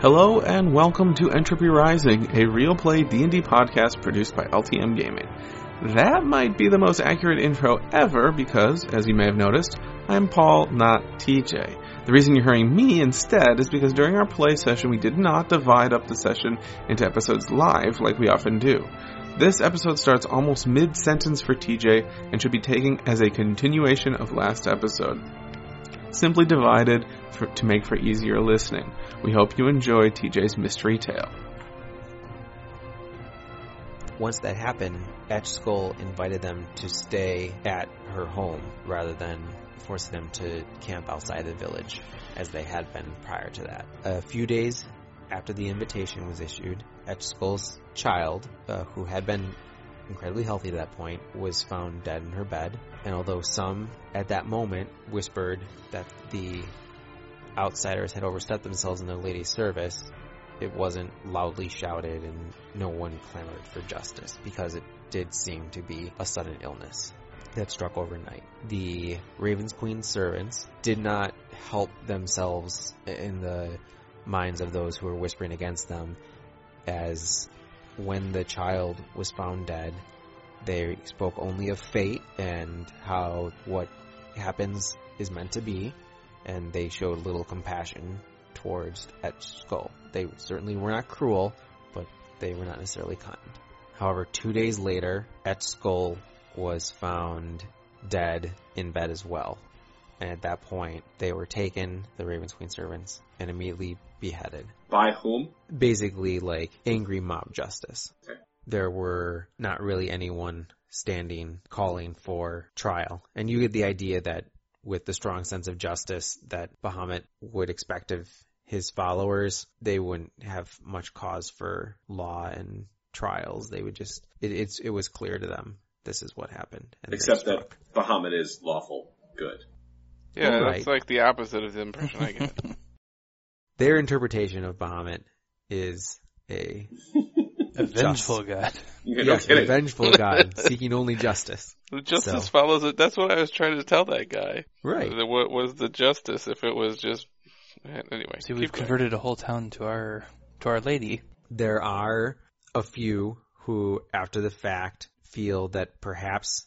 Hello and welcome to Entropy Rising, a real play D&D podcast produced by LTM Gaming. That might be the most accurate intro ever because, as you may have noticed, I'm Paul, not TJ. The reason you're hearing me instead is because during our play session we did not divide up the session into episodes live like we often do. This episode starts almost mid-sentence for TJ and should be taken as a continuation of last episode. Simply divided for, to make for easier listening. We hope you enjoy TJ's mystery tale. Once that happened, Etch Skull invited them to stay at her home rather than forcing them to camp outside the village as they had been prior to that. A few days after the invitation was issued, Etch Skull's child, uh, who had been incredibly healthy at that point, was found dead in her bed. And although some at that moment whispered that the outsiders had overstepped themselves in their lady's service, it wasn't loudly shouted and no one clamored for justice because it did seem to be a sudden illness that struck overnight. The Ravens Queen's servants did not help themselves in the minds of those who were whispering against them as when the child was found dead, they spoke only of fate and how what happens is meant to be, and they showed little compassion towards Etch Skull. They certainly were not cruel, but they were not necessarily kind. However, two days later, Etch Skull was found dead in bed as well. And at that point, they were taken, the Ravens Queen servants, and immediately beheaded. By whom? Basically, like angry mob justice. Okay. There were not really anyone standing calling for trial. And you get the idea that with the strong sense of justice that Bahamut would expect of his followers, they wouldn't have much cause for law and trials. They would just, it, it's, it was clear to them this is what happened. and Except that struck. Bahamut is lawful good. Yeah, Right. that's like the opposite of the impression I get. Their interpretation of Bahamut is a A vengeful god. no yes, kidding. vengeful god seeking only justice. The justice So- follows it. That's what I was trying to tell that guy. Right. The- What was the justice if it was just anyway? See, we've going. converted a whole town to our to our lady. There are a few who, after the fact, feel that perhaps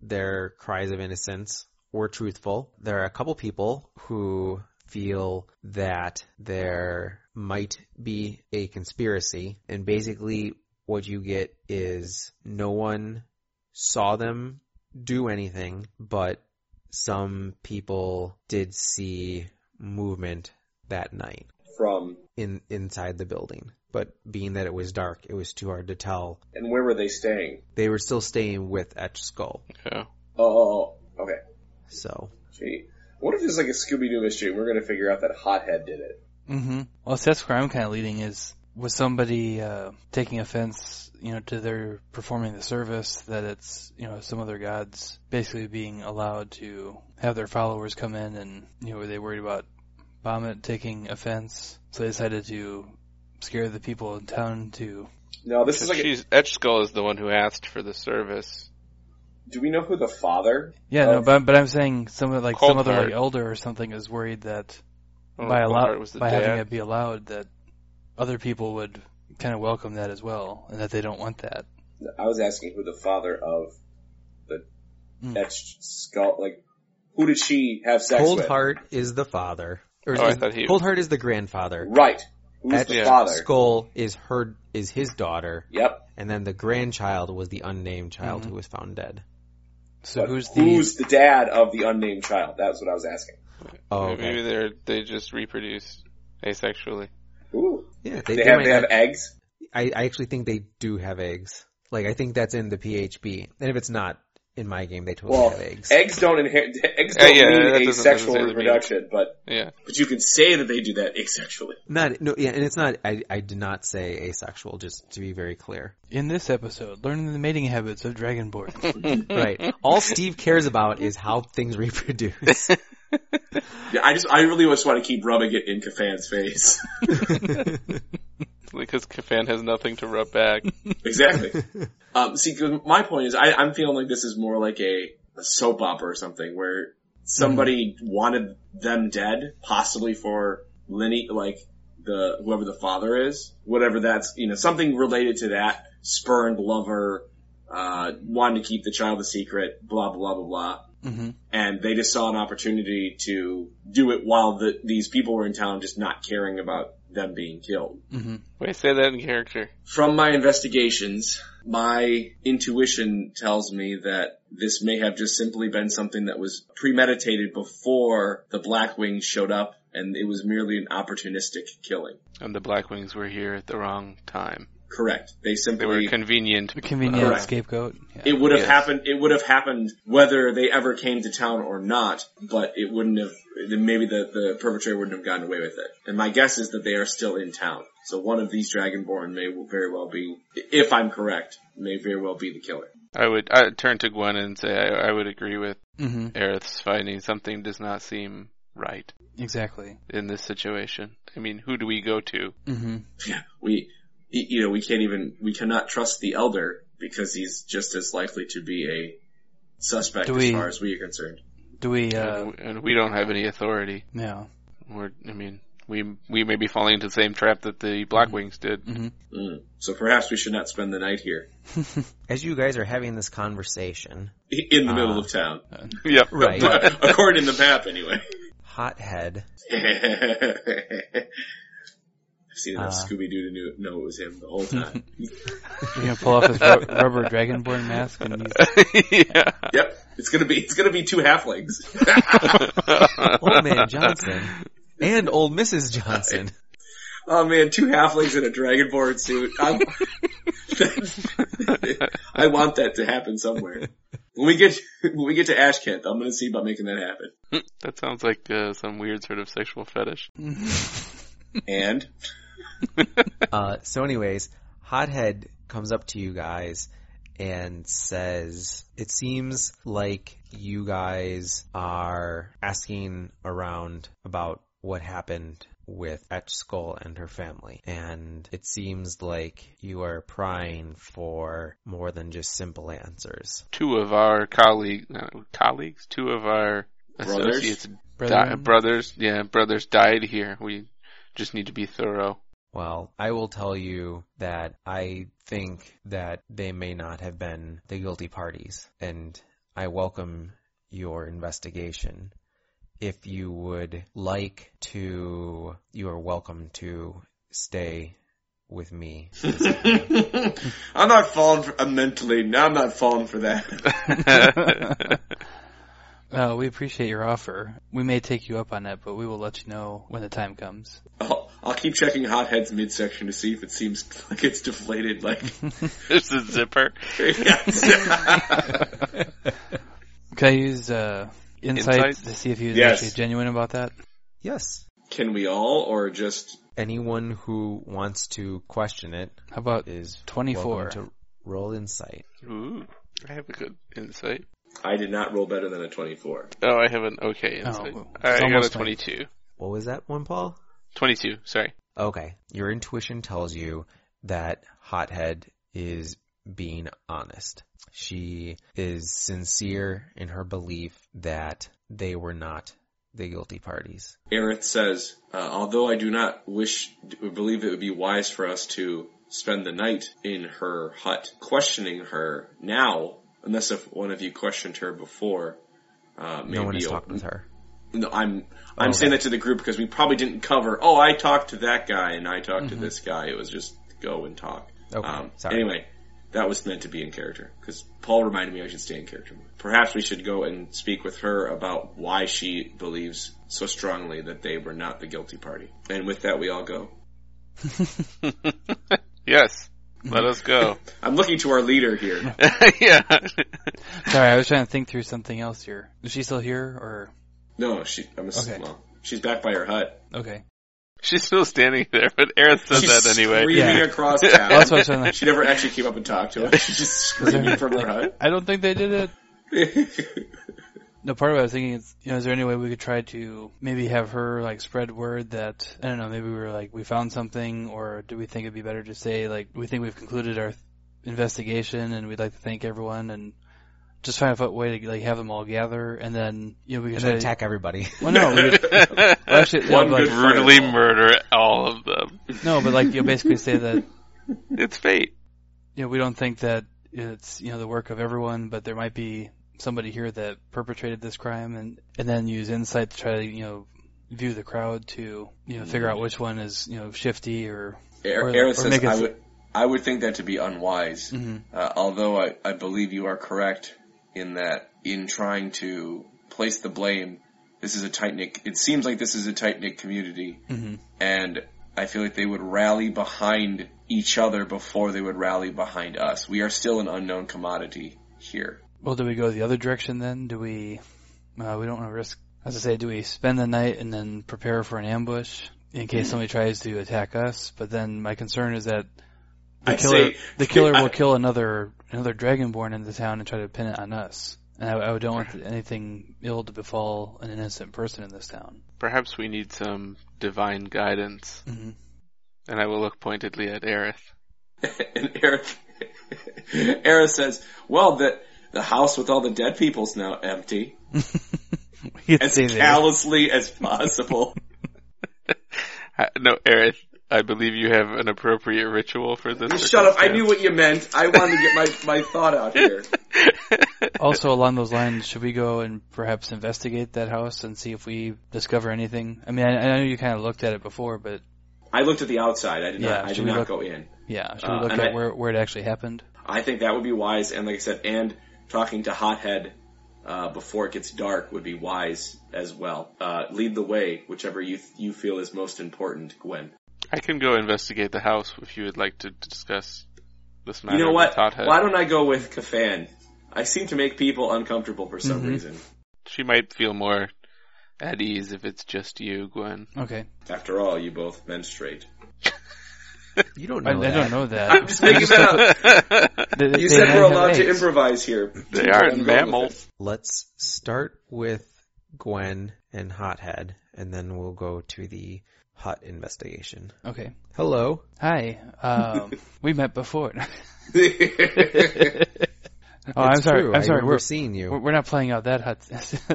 their cries of innocence were truthful. There are a couple people who feel that there might be a conspiracy, and basically what you get is no one saw them do anything, but some people did see movement that night From, in inside the building. But being that it was dark, it was too hard to tell. and where were they staying? They were still staying with Etch Skull. Yeah. Oh, okay. So Gee. What if it's like a Scooby-Doo mystery? We're gonna figure out that Hothead did it. Mm-hmm. Well, see, that's where I'm kind of leading is was somebody uh, taking offense, you know, to their performing the service that it's, you know, some other gods basically being allowed to have their followers come in and, you know, were they worried about Bahamut taking offense? So they decided to scare the people in town to No, this is like. A, She's Etch Skull is the one who asked for the service. do we know who the father? Yeah, no, but but I'm saying some like Cold some other like elder or something is worried that I don't by know allow was the by dad. having it be allowed that other people would kind of welcome that as well, and that they don't want that. I was asking who the father of the etched skull. Like, who did she have sex Cold with? Heart is the father. Or Oh, I is- thought he- Cold Heart is the grandfather. Right. Who's Etch the father? Skull is her is his daughter, Yep. and then the grandchild was the unnamed child Mhm. who was found dead. So But who's the who's the dad of the unnamed child? That's what I was asking. Oh, Maybe they're they just reproduce asexually. Ooh. Yeah, They, they, have they have not- eggs. I, I actually think they do have eggs. Like I think that's in the PHB, and if it's not in my game, they totally Well, have eggs. eggs don't inherit. Eggs Uh, don't yeah, mean doesn't asexual necessarily mean- reproduction, but Yeah. but you can say that they do that asexually. Not no, yeah, and it's not. I I did not say asexual. Just to be very clear, in this episode learning the mating habits of dragonborn? right? All Steve cares about is how things reproduce. Yeah, I just I really just want to keep rubbing it in Kafan's face. Because Kafan has nothing to rub back. exactly. Um, see, 'cause my point is, I, I'm feeling like this is more like a, a soap opera or something where somebody wanted them dead, possibly for lineage, like the whoever the father is, whatever that's you know something related to that spurned lover, uh, wanting to keep the child a secret, blah blah blah blah. Hmm And they just saw an opportunity to do it while the, these people were in town, just not caring about them being killed. Mm-hmm. Wait, say that in character. From my investigations, my intuition tells me that this may have just simply been something that was premeditated before the Black Wings showed up and it was merely an opportunistic killing. And the Black Wings were here at the wrong time. Correct. They They simply were convenient. A convenient Correct. scapegoat. Yeah. it would have Yes. happened it would have happened whether they ever came to town or not, but it wouldn't have maybe the, the perpetrator wouldn't have gotten away with it. And my guess is that they are still in town. So one of these Dragonborn may very well be if I'm correct, may very well be the killer. I would I would turn to Gwen and say I, I would agree with hmm Aerith's finding. Something does not seem right Exactly. in this situation. I mean, who do we go to? hmm We y- you know, we can't even we cannot trust the elder because he's just as likely to be a suspect Do as far as we are concerned. Do we? Uh, and, and we don't have any authority. yeah. We're, I mean, we we may be falling into the same trap that the Blackwings did. hmm Mm. So perhaps we should not spend the night here As you guys are having this conversation, in the middle Ah. of town. Yep. right, According to the map anyway. Hothead I've seen enough Uh. Scooby Doo to knew, know it was him the whole time. You're gonna pull off his ru- rubber dragonborn mask and yeah. yep, it's gonna be it's gonna be two halflings. Old Man Johnson and Old Mrs. Johnson. oh man, two halflings in a dragonborn suit. I'm, I want that to happen somewhere. When we get when we get to Ashkent, I'm gonna see about making that happen. that sounds like uh, some weird sort of sexual fetish. And Uh, so anyways, Hothead comes up to you guys and says, it seems like you guys are asking around about what happened with Etch Skull and her family. And it seems like you are prying for more than just simple answers. Two of our colleague uh, colleagues, two of our Brothers? associates, di- brothers, yeah, brothers died here. We just need to be thorough. Well, I will tell you that I think that they may not have been the guilty parties, and I welcome your investigation. If you would like to, you are welcome to stay with me. I'm not falling for uh, mentally. I'm not falling for that. Uh, we appreciate your offer. We may take you up on that, but we will let you know when the time comes. I'll, I'll keep checking Hothead's midsection to see if it seems like it's deflated. Like, There's a zipper. Can I use uh, insight Insight? to see if he was Yes. actually genuine about that? yes. Can we all, or just Anyone who wants to question it How about is 24? to roll insight. Ooh, I have a good insight. I did not roll better than a 24. Oh, I have an okay insight. well, I it's got a almost like- 22. What was that one, Paul? 22, sorry. Okay. Your intuition tells you that Hothead is being honest. She is sincere in her belief that they were not the guilty parties. Aerith says, uh, although I do not wish or believe it would be wise for us to spend the night in her hut, questioning her now, unless if one of you questioned her before, uh, maybe no one has open- talked with her. No, I'm I'm Okay. saying that to the group because we probably didn't cover. Oh, I talked to that guy and I talked Mm-hmm. to this guy. It was just go and talk. Okay, Um, sorry. Anyway, that was meant to be in character because Paul reminded me I should stay in character. Perhaps we should go and speak with her about why she believes so strongly that they were not the guilty party. And with that, we all go. yes, let us go. I'm looking to our leader here. yeah. Sorry, I was trying to think through something else here. Is she still here, or No, she. I'm a, Okay. well, she's back by her hut. okay? She's still standing there, but Aerith said she's that anyway. screaming Yeah. across Well, town. that's what I was trying to. she never actually came up and talked to us. She's just screaming from her hut. I don't think they did it. No, part of what I was thinking is, you know, is there any way we could try to maybe have her like spread word that I don't know, maybe we were like we found something, or do we think it'd be better to say like we think we've concluded our investigation and we'd like to thank everyone and just find a way to like have them all gather, and then you know we And could try attack everybody. Well, no, we could, well, actually, One but, good Brutally fireball. murder all of them. no, but like you basically say that It's fate. you know we don't think that it's you know the work of everyone, but there might be somebody here that perpetrated this crime, and and then use insight to try to you know view the crowd to you know figure out which one is you know shifty or Or- Aaron or says, I would, I would think that to be unwise. Mhm. Uh, although I, I believe you are correct in that in trying to place the blame, this is a tight knit, it seems like this is a tight knit community. Mhm. And I feel like they would rally behind each other before they would rally behind us. We are still an unknown commodity here. Well, do we go the other direction then? Do we? Uh, we don't want to risk. As I say, do we spend the night and then prepare for an ambush in case somebody tries to attack us? But then my concern is that the I killer, say- the killer I- will kill another another dragonborn in the town and try to pin it on us. And I, I don't want anything ill to befall an innocent person in this town. Perhaps we need some divine guidance. hmm And I will look pointedly at Aerith. and Eric, Eric says, well, the, the house with all the dead people's now empty. As callously as possible. No, Eric, I believe you have an appropriate ritual for this. Shut up, I knew what you meant. I wanted to get my, my thought out here. Also, along those lines, should we go and perhaps investigate that house and see if we discover anything? I mean, I, I know you kind of looked at it before, but I looked at the outside. I did Yeah, not. I did not look- go in. yeah, should Uh, we look and at I- where where it actually happened? I think that would be wise, and like I said, and talking to Hothead uh, before it gets dark would be wise as well. Uh, lead the way, whichever you th- you feel is most important, Gwen. I can go investigate the house if you would like to discuss this matter You know what? with Why don't I go with Kafan? I seem to make people uncomfortable for some Mhm. reason. She might feel more at ease if it's just you, Gwen. Okay, After all, you both menstruate. You don't I, know I that. don't know that. I'm just making that up. They- You said we're allowed to improvise here. they are going mammals. Let's start with Gwen and Hothead, and then we'll go to the hut investigation. Okay. Hello. Hi. Um, we met before. oh, It's I'm sorry. true. I'm sorry. We're, seeing you. we're we're not playing out that hot.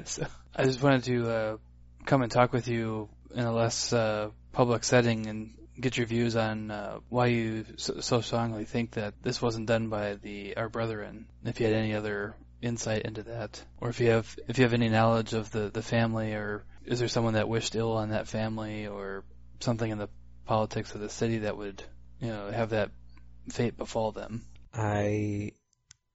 so I just wanted to uh, come and talk with you in a less uh, public setting and get your views on uh, why you so, strongly think that this wasn't done by the our brethren. If you had any other insight into that, or if you have if you have any knowledge of the the family, or is there someone that wished ill on that family, or something in the politics of the city that would you know have that fate befall them. I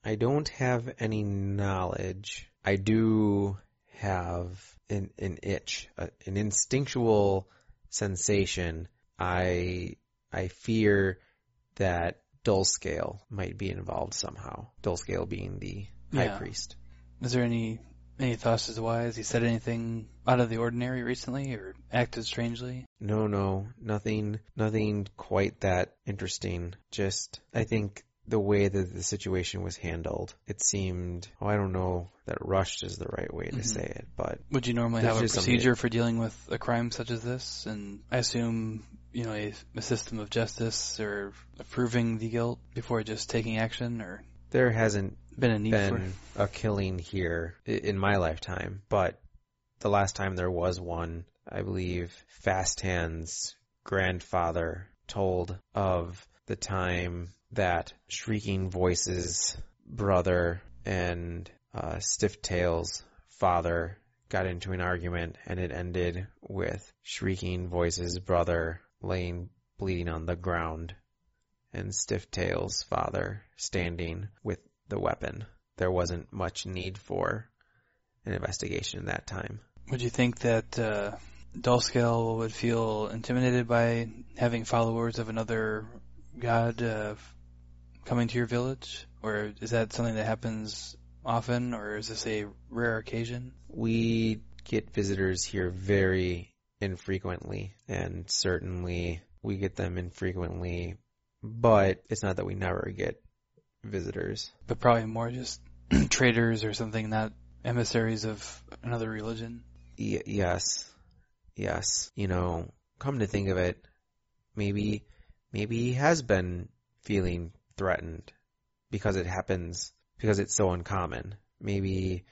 I don't have any knowledge. I do have an an itch, a, an instinctual sensation. I I fear that Dulscale might be involved somehow. Dulscale being the high Yeah. priest. Is there any any thoughts as to why? Has he said anything out of the ordinary recently, or acted strangely? No, no, nothing, nothing quite that interesting. Just, I think the way that the situation was handled, it seemed, oh, I don't know that rushed is the right way to Mhm. say it, but Would you normally have a procedure for dealing with a crime such as this? And I assume you know a, a system of justice or approving the guilt before just taking action, or there hasn't been a need for. a killing here in my lifetime, but the last time there was one, I believe Fast Hand's grandfather told of the time that Shrieking Voices brother and uh, Stiff Tail's father got into an argument and it ended with Shrieking Voices brother laying bleeding on the ground and Stiff Tail's father standing with the weapon. There wasn't much need for an investigation at that time. Would you think that uh, Dulscale would feel intimidated by having followers of another god uh, coming to your village, or is that something that happens often, or is this a rare occasion? We get visitors here very infrequently, and certainly we get them infrequently, but it's not that we never get visitors. But probably more just traders or something, not emissaries of another religion. Y- yes, yes. You know, come to think of it, maybe, maybe he has been feeling threatened because it happens, because it's so uncommon. maybe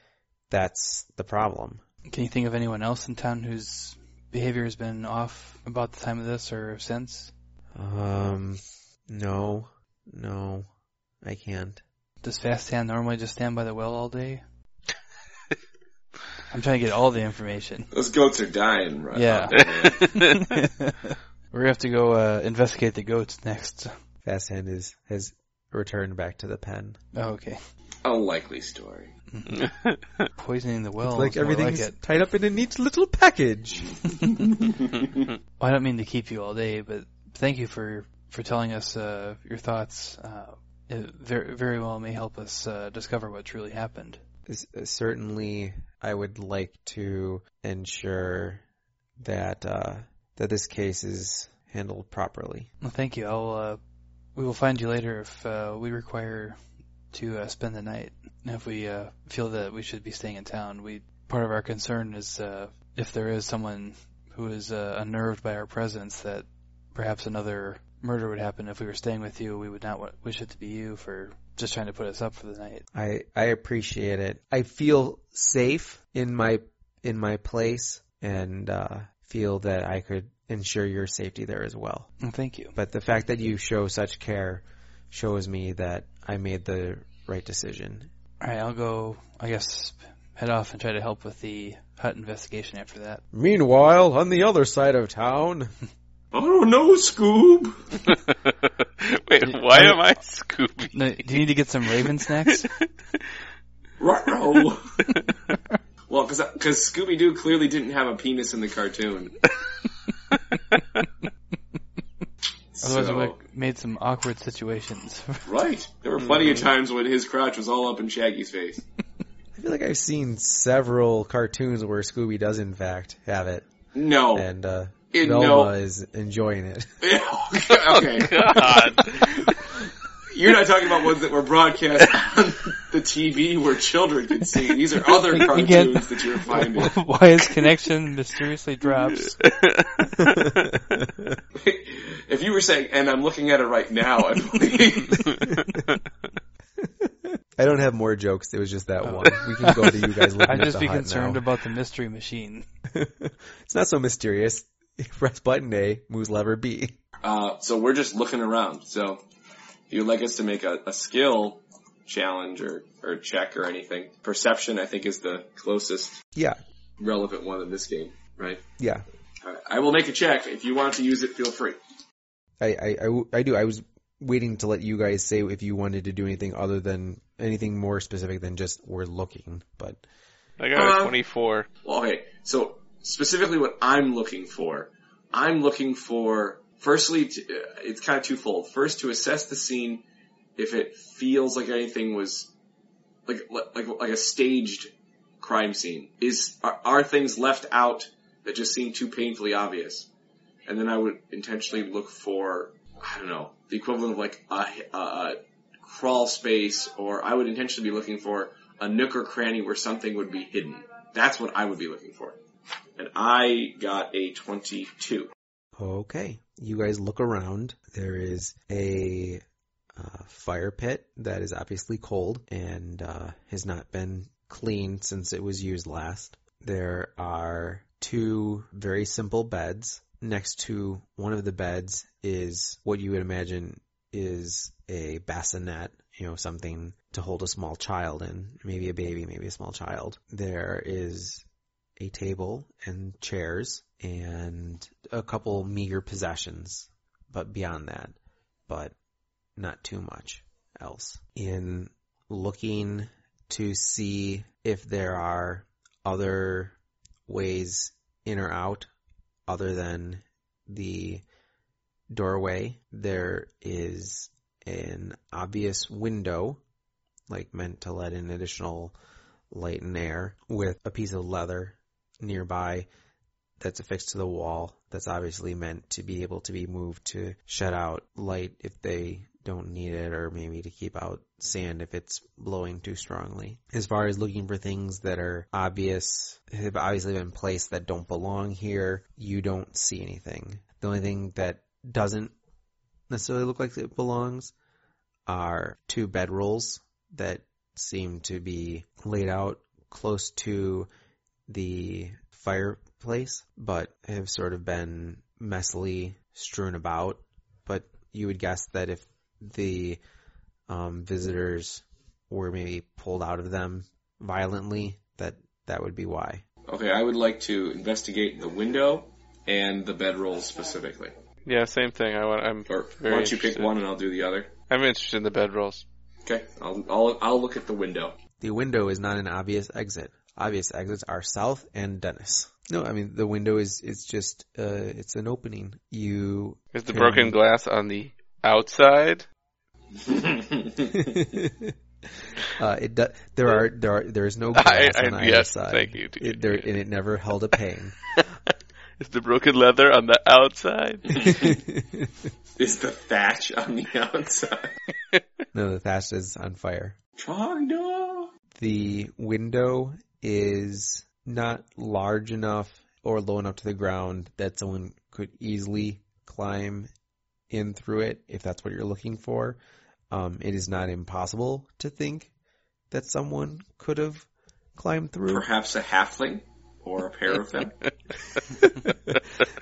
that's the problem. Can you think of anyone else in town whose behavior has been off about the time of this or since? Um, no, no, I can't. Does Fast Hand normally just stand by the well all day? I'm trying to get all the information. Those goats are dying, right? Yeah. out there, man. We're gonna have to go uh, investigate the goats next. Fast Hand is has returned back to the pen. Oh, okay. A likely story. Poisoning the well. it's like is everything's like it. tied up in a neat little package. Well, I don't mean to keep you all day, but thank you for for telling us uh, your thoughts. Uh, it very very well may help us uh, discover what truly happened. S- Certainly, I would like to ensure that uh, that this case is handled properly. Well, thank you. I'll uh, we will find you later if uh, we require to uh, spend the night. If we uh, feel that we should be staying in town, we part of our concern is uh, if there is someone who is uh, unnerved by our presence, that perhaps another murder would happen. If we were staying with you, we would not wish it to be you for just trying to put us up for the night. I I appreciate it. I feel safe in my in my place and uh, feel that I could ensure your safety there as. Well, thank you. But the fact that you show such care shows me that I made the right decision. All right, I'll go. I guess head off and try to help with the hut investigation after that. Meanwhile, on the other side of town, Oh no, Scoob! Wait, why am I Scooby? No, do you need to get some raven snacks? Ruh-roh. well, because Scooby Doo clearly didn't have a penis in the cartoon. Otherwise, So- we would have made some awkward situations. Right. There were plenty of times when his crotch was all up in Shaggy's face. I feel like I've seen several cartoons where Scooby does in fact have it, No. and uh, It- Velma no. is enjoying it. okay. God. You're not talking about ones that were broadcast on the TV where children can see. These are other cartoons Again. that you're finding. Why his connection mysteriously drops? if you were saying, and I'm looking at it right now, I believe. I don't have more jokes. It was just that Oh. one. We can go to you guys looking I'd at just the be concerned now. about the mystery machine. it's not so mysterious. Press button A, moves lever B. Uh, so we're just looking around. So if you'd like us to make a, a skill challenge or, or check or anything, perception I think is the closest Yeah, relevant one in this game, right? yeah. Alright, I will make a check. If you want to use it, feel free. I I I do. I was waiting to let you guys say if you wanted to do anything other than anything more specific than just we're looking. But I got a Uh, 24. Well, okay, so specifically what I'm looking for, I'm looking for, firstly, to, uh, it's kind of twofold. First, to assess the scene if it feels like anything was, like, like, like a staged crime scene. Is, are, are things left out that just seem too painfully obvious? And then I would intentionally look for, I don't know, the equivalent of like a, a, a crawl space, or I would intentionally be looking for a nook or cranny where something would be hidden. That's what I would be looking for. And I got a 22. okay, you guys look around. There is a fire pit that is obviously cold and uh, has not been cleaned since it was used last. There are two very simple beds. Next to one of the beds is what you would imagine is a bassinet, you know, something to hold a small child in, maybe a baby, maybe a small child. There is a table and chairs and a couple meager possessions, but beyond that, but not too much else. In looking to see if there are other ways in or out other than the doorway, there is an obvious window, like meant to let in additional light and air, with a piece of leather nearby that's affixed to the wall that's obviously meant to be able to be moved to shut out light if they don't need it or maybe to keep out sand if it's blowing too strongly. As far as looking for things that are obvious, have obviously been placed that don't belong here, you don't see anything. The only thing that doesn't necessarily look like it belongs are two bedrolls that seem to be laid out close to the fireplace, but have sort of been messily strewn about. But you would guess that if the um, visitors were maybe pulled out of them violently, that that would be why. Okay, I would like to investigate the window and the bedroll specifically. Yeah, same thing. I want. I'm. Or Very why don't you pick one and I'll do the other? I'm interested in the bedrolls. Okay, I'll I'll I'll look at the window. The window is not an obvious exit. Obvious exits are south and Dennis. No, I mean the window is it's just uh it's an opening. You Is the can- broken glass on the outside? uh, it do, there are there are there is no glass I- on either yes, side. thank you. It, there, and it never held a pane. Is the broken leather on the outside? Is the thatch on the outside? no, the thatch is on fire. Trogdor! The window is not large enough or low enough to the ground that someone could easily climb in through it if that's what you're looking for. Um, it is not impossible to think that someone could have climbed through. Perhaps a halfling or a pair of them.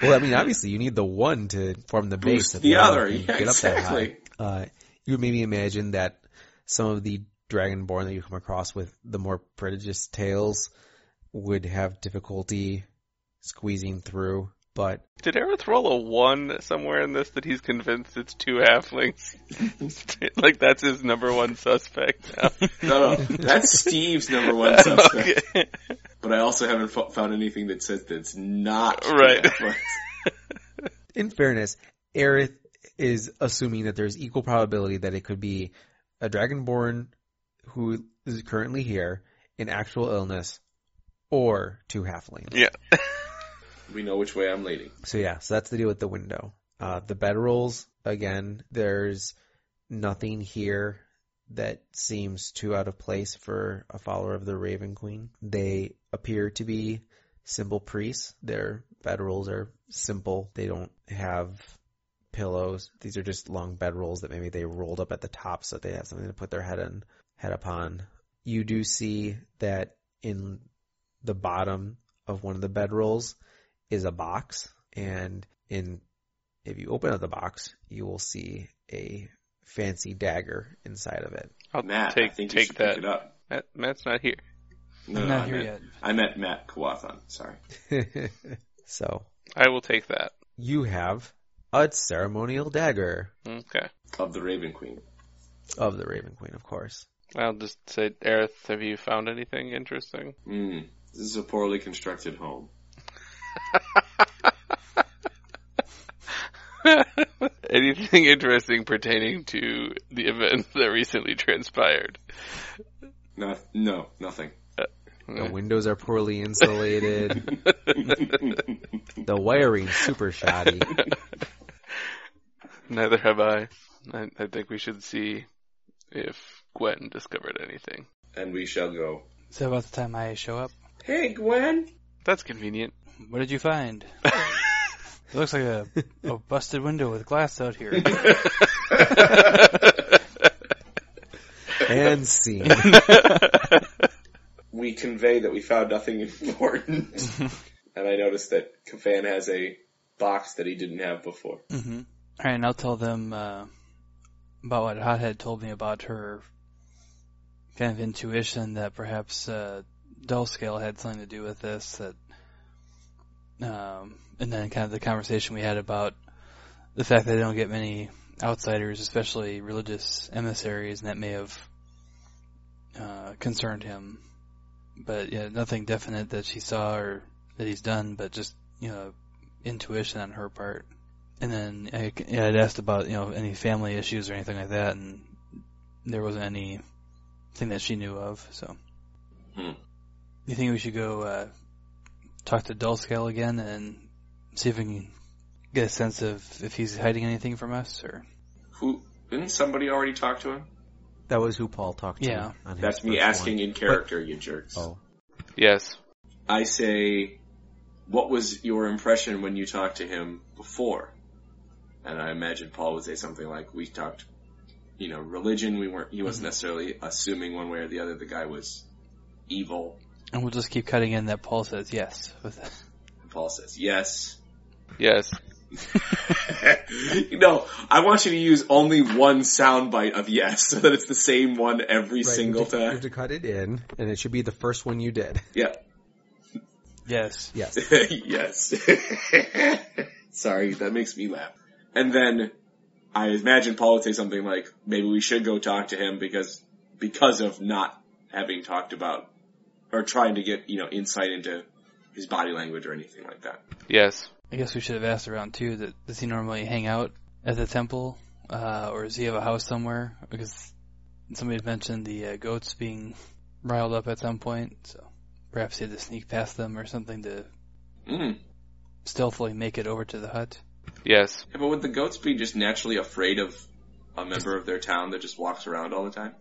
Well, I mean, obviously you need the one to form the base. Boost if the you other. Yeah, get up that high. exactly. Uh, you would maybe imagine that some of the dragonborn that you come across with the more prodigious tails would have difficulty squeezing through, but Did Aerith roll a one somewhere in this that he's convinced it's two halflings? like that's his number one suspect now. No, no, that's Steve's number one suspect. okay. But I also haven't fo- found anything that says that it's not. Right. in fairness, Aerith is assuming that there's equal probability that it could be a dragonborn who is currently here in actual illness or two halflings. Yeah. We know which way I'm leading. So yeah, so that's the deal with the window. Uh, the bedrolls, again, there's nothing here that seems too out of place for a follower of the Raven Queen. They appear to be simple priests. Their bedrolls are simple. They don't have pillows. These are just long bedrolls that maybe they rolled up at the top so they have something to put their head in, head upon. You do see that in the bottom of one of the bedrolls is a box, and in if you open up the box, you will see a fancy dagger inside of it. I'll Matt, I take think take should that. pick it up. Matt, Matt's not here. No, I'm no, not I here meant, yet. I meant Matt Kawathan. Sorry. so I will take that. you have a ceremonial dagger Okay. Of the Raven Queen. of the Raven Queen, of course. I'll just say, Aerith, have you found anything interesting? Hmm. This is a poorly constructed home. Anything interesting pertaining to the events that recently transpired? No, no, nothing. The uh, windows are poorly insulated. the wiring's super shoddy. Neither have I. I. I think we should see if Gwen discovered anything. and we shall go. Is that about the time I show up? Hey, Gwen. That's convenient. What did you find? It looks like a, a busted window with glass out here. and scene. We convey that we found nothing important. and I noticed that Kafan has a box that he didn't have before. hmm Alright, and I'll tell them uh, about what Hothead told me about her kind of intuition that perhaps uh, Dullscale had something to do with this. That, um, and then kind of the conversation we had about the fact that they don't get many outsiders, especially religious emissaries, and that may have uh, concerned him. But yeah, nothing definite that she saw or that he's done, but just you know intuition on her part. And then I, yeah, I'd asked about you know any family issues or anything like that, and there wasn't anything that she knew of. So, Hmm. you think we should go uh, talk to Dullscale again and see if we can get a sense of if he's hiding anything from us, or Who, didn't somebody already talk to him? That was who Paul talked to. Yeah. on That's me asking one. in character, you jerks. Oh. Yes. I say, what was your impression when you talked to him before? And I imagine Paul would say something like, we talked you know, religion. We weren't, he wasn't mm-hmm. necessarily assuming one way or the other the guy was evil. And we'll just keep cutting in that Paul says yes. With Paul says yes. Yes. no, I want you to use only one soundbite of yes, so that it's the same one every Right, single you have to- You time. have to cut it in, and it should be the first one you did. Yeah. yes. Yes. yes. Sorry, that makes me laugh. And then I imagine Paul would say something like, maybe we should go talk to him because, because of not having talked about or trying to get, you know, insight into his body language or anything like that. Yes. I guess we should have asked around too. That does he normally hang out at the temple, uh, or does he have a house somewhere? Because somebody had mentioned the uh, goats being riled up at some point, so perhaps he had to sneak past them or something to Mm. stealthily make it over to the hut. Yes. Yeah, but would the goats be just naturally afraid of a member of their town that just walks around all the time?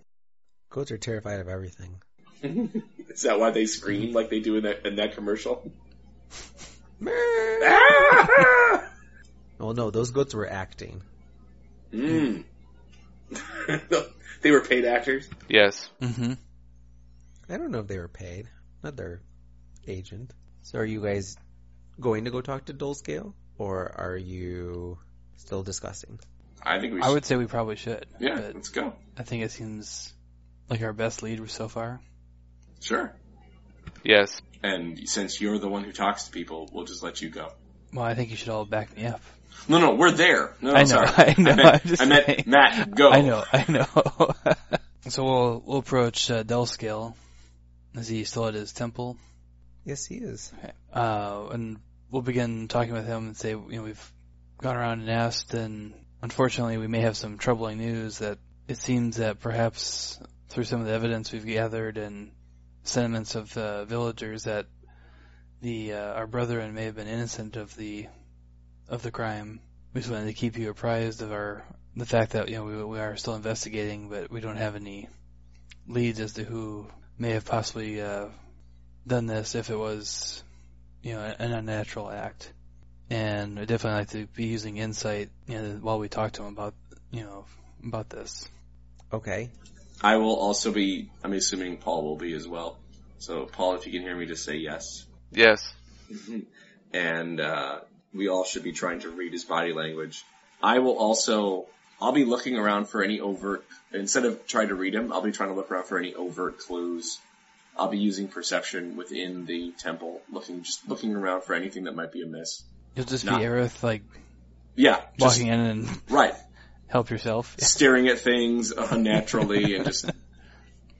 Goats are terrified of everything. Is that why they scream like they do in that, in that commercial? Well, no, those goats were acting. Mm. they were paid actors. Yes. Mm-hmm. I don't know if they were paid. Not their agent. So are you guys going to go talk to Dulescale? Or are you still discussing? I think we. I would say we probably should. Yeah, let's go. I think it seems like our best lead so far. Sure. Yes. And since you're the one who talks to people, we'll just let you go. Well, I think you should all back me up. No, no, we're there. No, no, I know, sorry. I know, meant, I'm just I meant. Matt, go. I know, I know. so we'll we'll approach uh, Delscale. Is he still at his temple? Yes, he is. Uh, and we'll begin talking with him and say, you know, we've gone around and asked, and unfortunately, we may have some troubling news that it seems that perhaps through some of the evidence we've gathered and sentiments of the villagers that the uh, our brethren may have been innocent of the of the crime. We just wanted to keep you apprised of our the fact that you know we we are still investigating, but we don't have any leads as to who may have possibly uh, done this if it was you know an unnatural act. And I definitely like to be using insight you know, while we talk to him about you know about this. Okay. I will also be, I'm assuming Paul will be as well. So Paul, if you can hear me, just say yes. Yes. and uh, we all should be trying to read his body language. I will also, I'll be looking around for any overt, instead of trying to read him, I'll be trying to look around for any overt clues. I'll be using perception within the temple, looking, just looking around for anything that might be amiss. You'll just Nah. be Aerith like Yeah, just, walking in and right. Help yourself. Staring at things unnaturally and just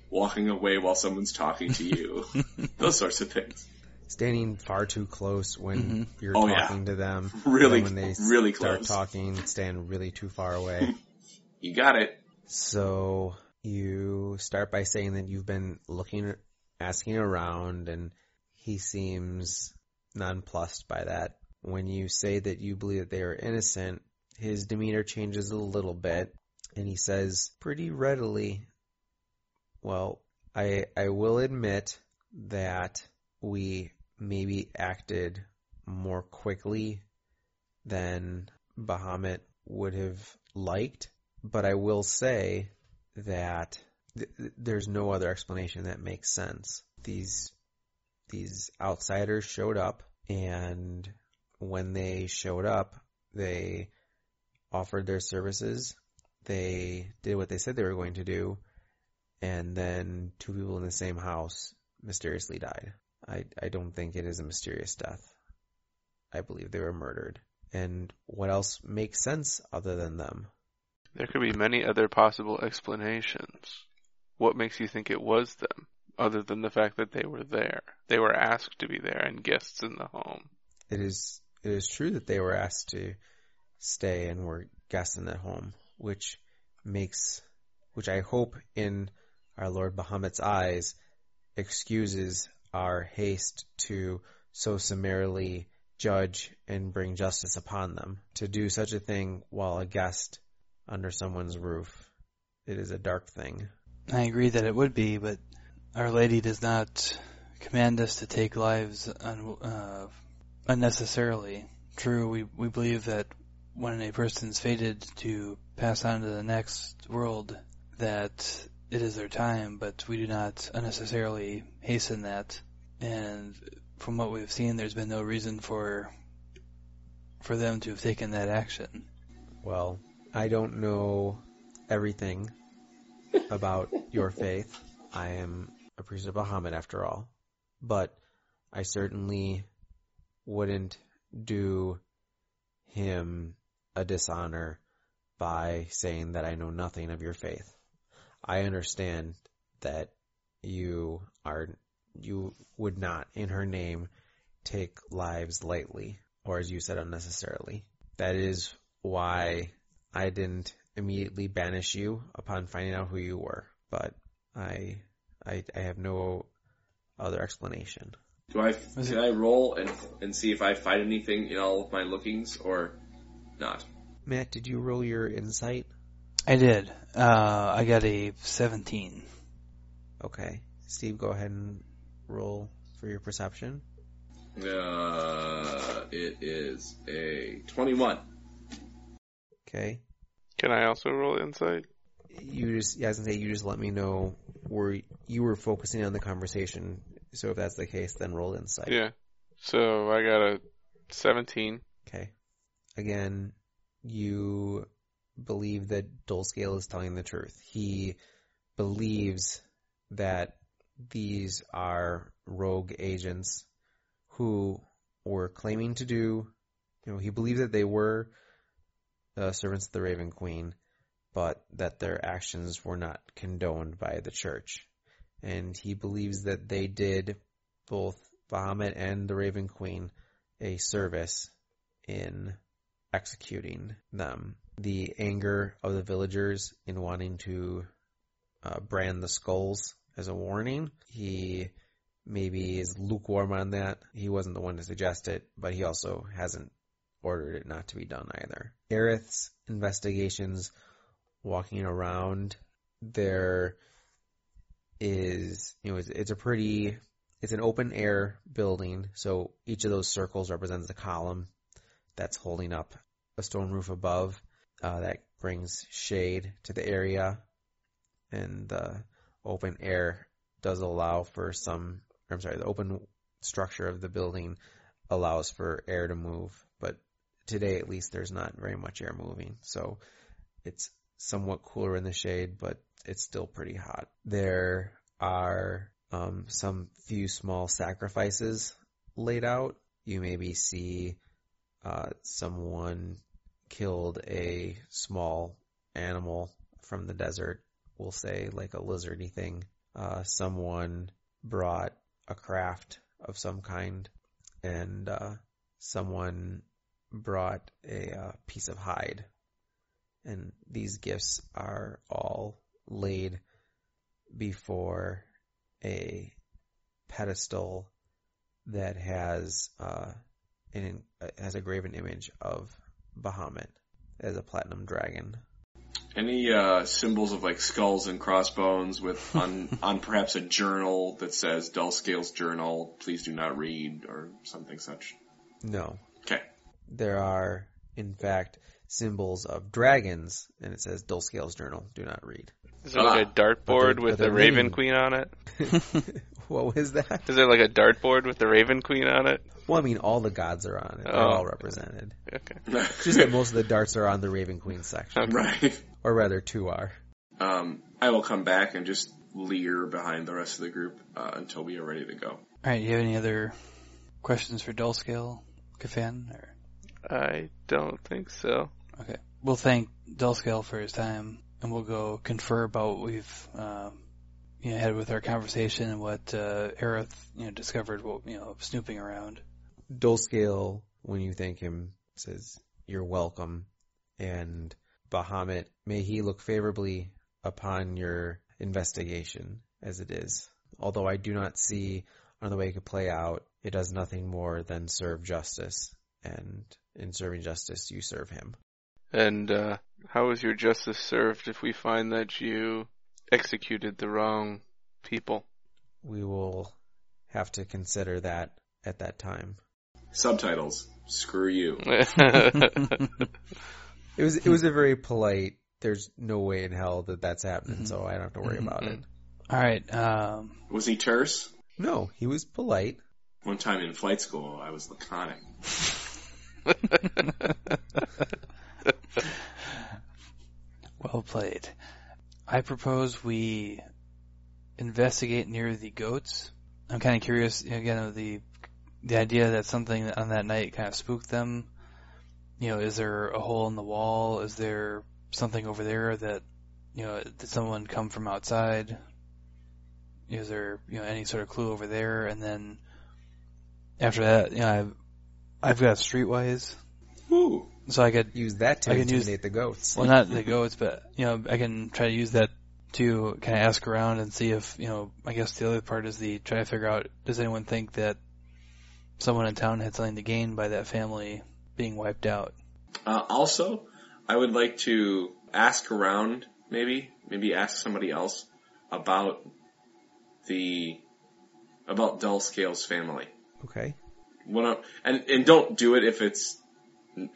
walking away while someone's talking to you. Those sorts of things. Standing far too close when mm-hmm. you're Oh, yeah. talking to them. Really, And when they really start close. talking, stand really too far away. You got it. So you start by saying that you've been looking, asking around, and he seems nonplussed by that. When you say that you believe that they are innocent, his demeanor changes a little bit, and he says pretty readily, well, I, I will admit that we maybe acted more quickly than Bahamut would have liked, but I will say that th- th- there's no other explanation that makes sense. These these outsiders showed up, and when they showed up, they offered their services. They did what they said they were going to do, and then two people in the same house mysteriously died. I I don't think it is a mysterious death. I believe they were murdered. And what else makes sense other than them? There could be many other possible explanations. What makes you think it was them, other than the fact that they were there? They were asked to be there and guests in the home. It is it is true that they were asked to stay and were guests in that home, which makes which I hope in our Lord Bahamut's eyes excuses our haste to so summarily judge and bring justice upon them. To do such a thing while a guest under someone's roof, it is a dark thing. I agree that it would be, but Our Lady does not command us to take lives un- uh, unnecessarily. True, we we believe that when a person is fated to pass on to the next world that it is their time, but we do not unnecessarily hasten that. And from what we've seen, there's been no reason for for them to have taken that action. Well, I don't know everything about your faith. I am a priest of Bahamut after all. But I certainly wouldn't do him a dishonor by saying that I know nothing of your faith. I understand that you are, you would not, in her name, take lives lightly, or as you said, unnecessarily. That is why I didn't immediately banish you upon finding out who you were, but I, I, I have no other explanation. Do I can I roll and and see if I find anything in all of my lookings or not? Matt, did you roll your insight? I did. Uh, I got a 17. Okay. Steve, go ahead and roll for your perception. Uh, it is a twenty-one. Okay. Can I also roll insight? You just, yeah, I was gonna say, you just let me know where you were focusing on the conversation. So if that's the case, then roll insight. Yeah. So I got a 17. Okay. Again, you believe that Dulescale is telling the truth. He believes that these are rogue agents who were claiming to do, you know, he believes that they were uh, servants of the Raven Queen, but that their actions were not condoned by the church. And he believes that they did both Bahamut and the Raven Queen a service in executing them. The anger of the villagers in wanting to uh, brand the skulls as a warning. He maybe is lukewarm on that. He wasn't the one to suggest it, but he also hasn't ordered it not to be done either. Aerith's investigations walking around there is, you know, it's, it's a pretty, it's an open air building, so each of those circles represents a column that's holding up a stone roof above uh, that brings shade to the area, and the open air does allow for some. I'm sorry, the open structure of the building allows for air to move, but today at least there's not very much air moving, so it's somewhat cooler in the shade, but it's still pretty hot. There are um, some few small sacrifices laid out. You maybe see uh, someone killed a small animal from the desert, we'll say like a lizardy thing. Uh, someone brought a craft of some kind, and uh, someone brought a uh, piece of hide. And these gifts are all laid before a pedestal that has uh, an, has a graven image of Bahamut as a platinum dragon. Any uh, symbols of like skulls and crossbones with on on perhaps a journal that says Dulescale's journal, please do not read or something such. No. Okay. There are, in fact, symbols of dragons, and it says Dulescale's journal, do not read. Is there like a dartboard with they're the Raven. Queen on it? what was that? Is there like a dartboard with the Raven Queen on it? Well, I mean, all the gods are on it. They're Oh. all represented. Okay. It's just that most of the darts are on the Raven Queen section. right. Or rather, two are. Um, I will come back and just leer behind the rest of the group uh, until we are ready to go. All right, do you have any other questions for Dulescale, Kafan? Or I don't think so. okay, we'll thank Dulescale for his time, and we'll go confer about what we've um, you know had with our conversation and what uh, Aerith you know discovered. What you know snooping around. Dulescale, when you thank him, says, You're welcome. And Bahamut, may he look favorably upon your investigation as it is. Although I do not see another way it could play out, it does nothing more than serve justice. And in serving justice, you serve him. And uh, how is your justice served if we find that you executed the wrong people? We will have to consider that at that time. Subtitles. Screw you. It was it was a very polite there's no way in hell that that's happening, Mhm. so I don't have to worry about it. All right. Um, Was he terse? No, he was polite. One time in flight school, I was laconic. well played. I propose we investigate near the goats. I'm kind of curious, you know, again, of the the idea that something on that night kind of spooked them. You know, is there a hole in the wall? Is there something over there that, you know, did someone come from outside? Is there, you know, any sort of clue over there? And then after that, you know, I've, I've got streetwise, Woo! So I could Use that to I can use- intimidate the goats. well, not the goats, but you know, I can try to use that to kind of ask around and see if you know. I guess the other part is the try to figure out: does anyone think that someone in town had something to gain by that family being wiped out? Uh, also, I would like to ask around, maybe, maybe ask somebody else about the about Dull Scales family. Okay. What I'm, and and don't do it if it's.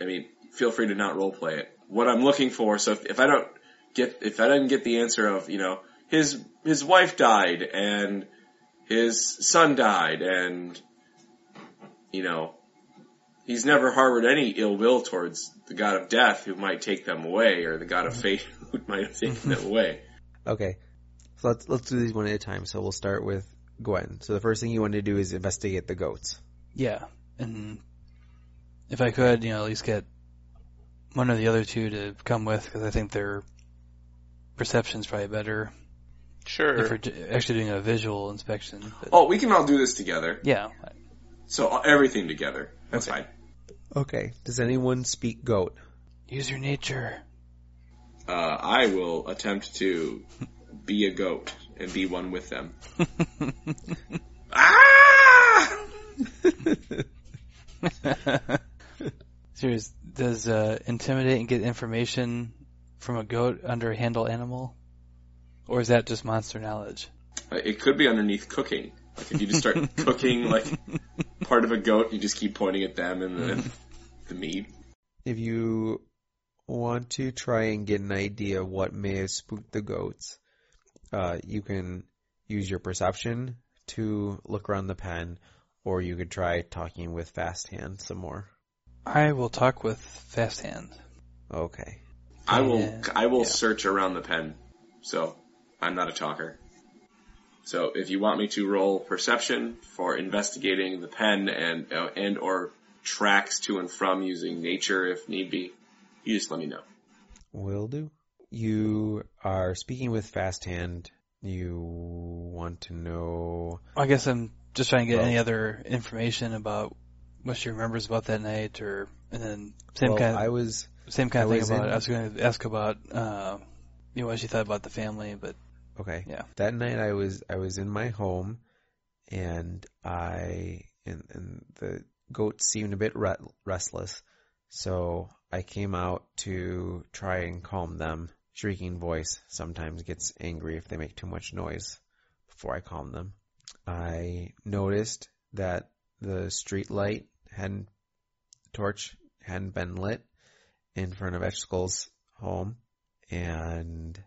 I mean, feel free to not role play it. What I'm looking for. So if, if I don't get if I didn't get the answer of you know his his wife died and his son died and you know he's never harbored any ill will towards the god of death who might take them away or the god of mm-hmm. fate who might have taken mm-hmm. them away. Okay. So let's let's do these one at a time. So we'll start with Gwen. So the first thing you want to do is investigate the goats. Yeah, and if I could, you know, at least get one or the other two to come with because I think their perception's probably better Sure. if Sure. we're actually doing a visual inspection. But Oh, we can all do this together. yeah, So uh, everything together. That's Okay. fine. Okay. Does anyone speak goat? use your nature. Uh, I will attempt to be a goat and be one with them. ah! Serious, does uh, intimidate and get information from a goat under a handle animal? Or is that just monster knowledge? Uh, It could be underneath cooking. Like if you just start cooking like part of a goat, you just keep pointing at them and the, the meat. If you want to try and get an idea of what may have spooked the goats, uh, you can use your perception to look around the pen, or you could try talking with fast hand some more. I will talk with Fast Hand. Okay. I will Yeah. I will Yeah. search around the pen. So I'm not a talker. So if you want me to roll perception for investigating the pen and uh, and or tracks to and from using nature if need be, you just let me know. Will do. You are speaking with fast hand. You want to know. I guess I'm just trying to get Well- any other information about what she remembers about that night, or and then same well, kind of I was. same kind of thing about. in- I was going to ask about uh, you know what she thought about the family, but Okay. Yeah. That night I was I was in my home, and I and, and the goats seemed a bit re- restless, so I came out to try and calm them. Shrieking voice sometimes gets angry if they make too much noise. Before I calm them, I noticed that the street light hadn't torch hadn't been lit in front of Etch home, and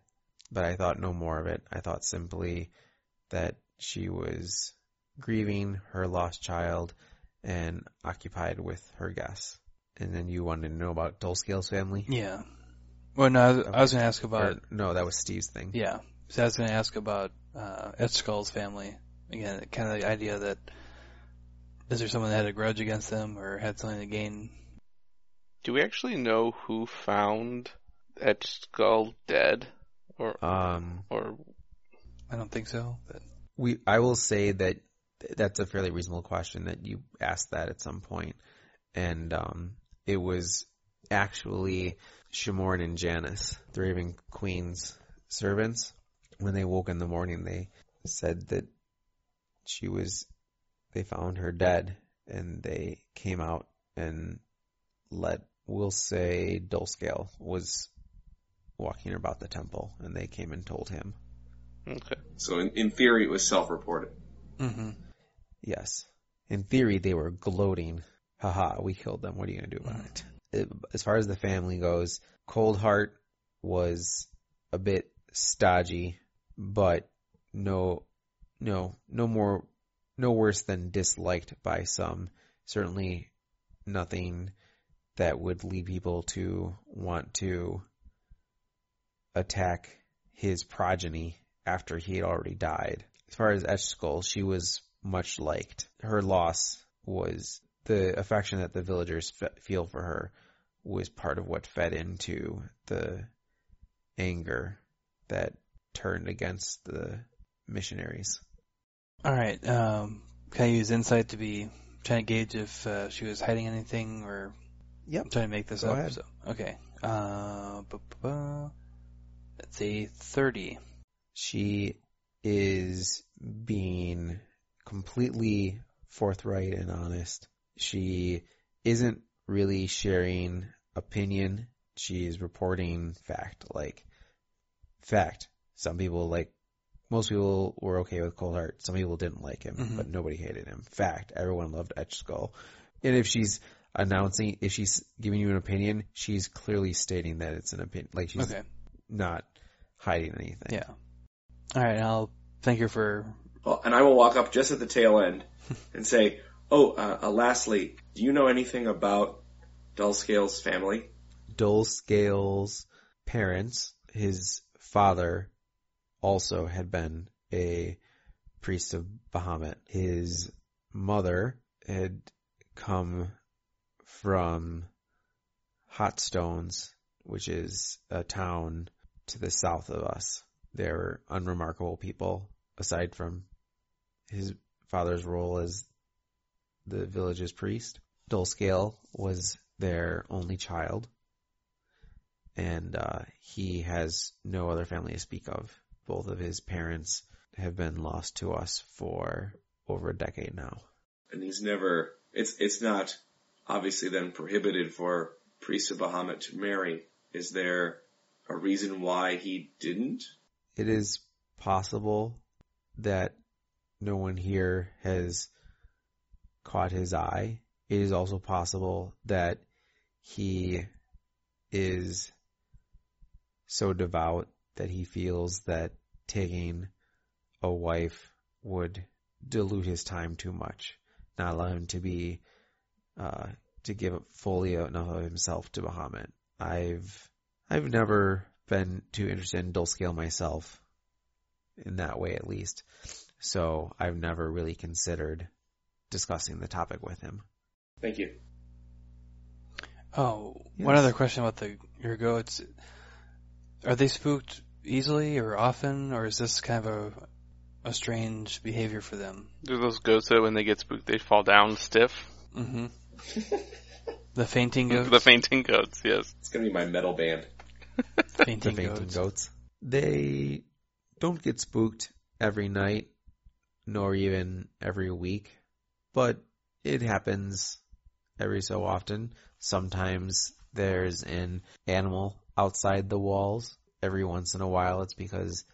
but I thought no more of it. I thought simply that she was grieving her lost child and occupied with her guests. And then you wanted to know about Dulscale's family? yeah. Well, no, I was, I was going to ask Or- about no, that was Steve's thing. yeah. So I was going to ask about uh, Skull's family again. Kind of the idea that is there someone that had a grudge against them or had something to gain? Do we actually know who found Etched Skull dead? Or, Um, or, I don't think so. But we, I will say that that's a fairly reasonable question that you asked that at some. And, um, it was actually Shimorn and Janice, the Raven Queen's servants. When they woke in the morning, they said that she was, they found her dead and they came out and let, we'll say Dulscale was walking about the temple and they came and told him. okay. So in, in theory, it was self-reported. Mm-hmm. Yes. In theory, they were gloating. Haha, we killed them. What are you going to do about it? It- As far as the family goes, Cold Heart was a bit stodgy, but no, no, no more, no worse than disliked by some. Certainly nothing that would lead people to want to attack his progeny after he had already died. As far as Skull, she was much liked. Her loss was the affection that the villagers fe- feel for her was part of what fed into the anger that turned against the missionaries. All right. Um, can I use insight to be trying to gauge if uh, she was hiding anything or Yep. I'm trying to make this Go up? ahead. So, okay. Uh, that's a thirty. She is being completely forthright and honest. She isn't really sharing opinion. She's reporting fact, like fact. Some people like, most people were okay with Cold Heart. Some people didn't like him, Mhm. but nobody hated him. Fact. Everyone loved Etch Skull. And if she's announcing, if she's giving you an opinion, she's clearly stating that it's an opinion. Like she's Okay. not hiding anything. Yeah. All right. I'll thank you for. Well, and I will walk up just at the tail end and say, "Oh, uh, uh, lastly, do you know anything about Dullscale's family?" Dull Scale's parents, his father also had been a priest of Bahamut. His mother had come from Hot Stones, which is a town to the south of us. They were unremarkable people, aside from his father's role as the village's priest. Dullscale was their only child and uh, he has no other family to speak of. Both of his parents have been lost to us for over a decade now. And he's never. It's it's not obviously then prohibited for priests of Bahamut to marry. Is there a reason why he didn't? It is possible that no one here has caught his eye. It is also possible that he is so devout that he feels that taking a wife would dilute his time too much, not allow him to be, uh, to give fully enough of himself to Bahamut. I've, I've never been too interested in Dulscale myself, in that way at least, so I've never really considered discussing the topic with him. Thank you. Oh, one Yes. other question about the your goats. Are they spooked easily or often, or is this kind of a a strange behavior for them? Do those goats that when they get spooked they fall down stiff? Mm-hmm. the fainting goats. The fainting goats, yes. It's gonna be my metal band. fainting, the fainting goats. goats. They don't get spooked every night, nor even every week, but it happens every so often. Sometimes there's an animal outside the walls. Every once in a while it's because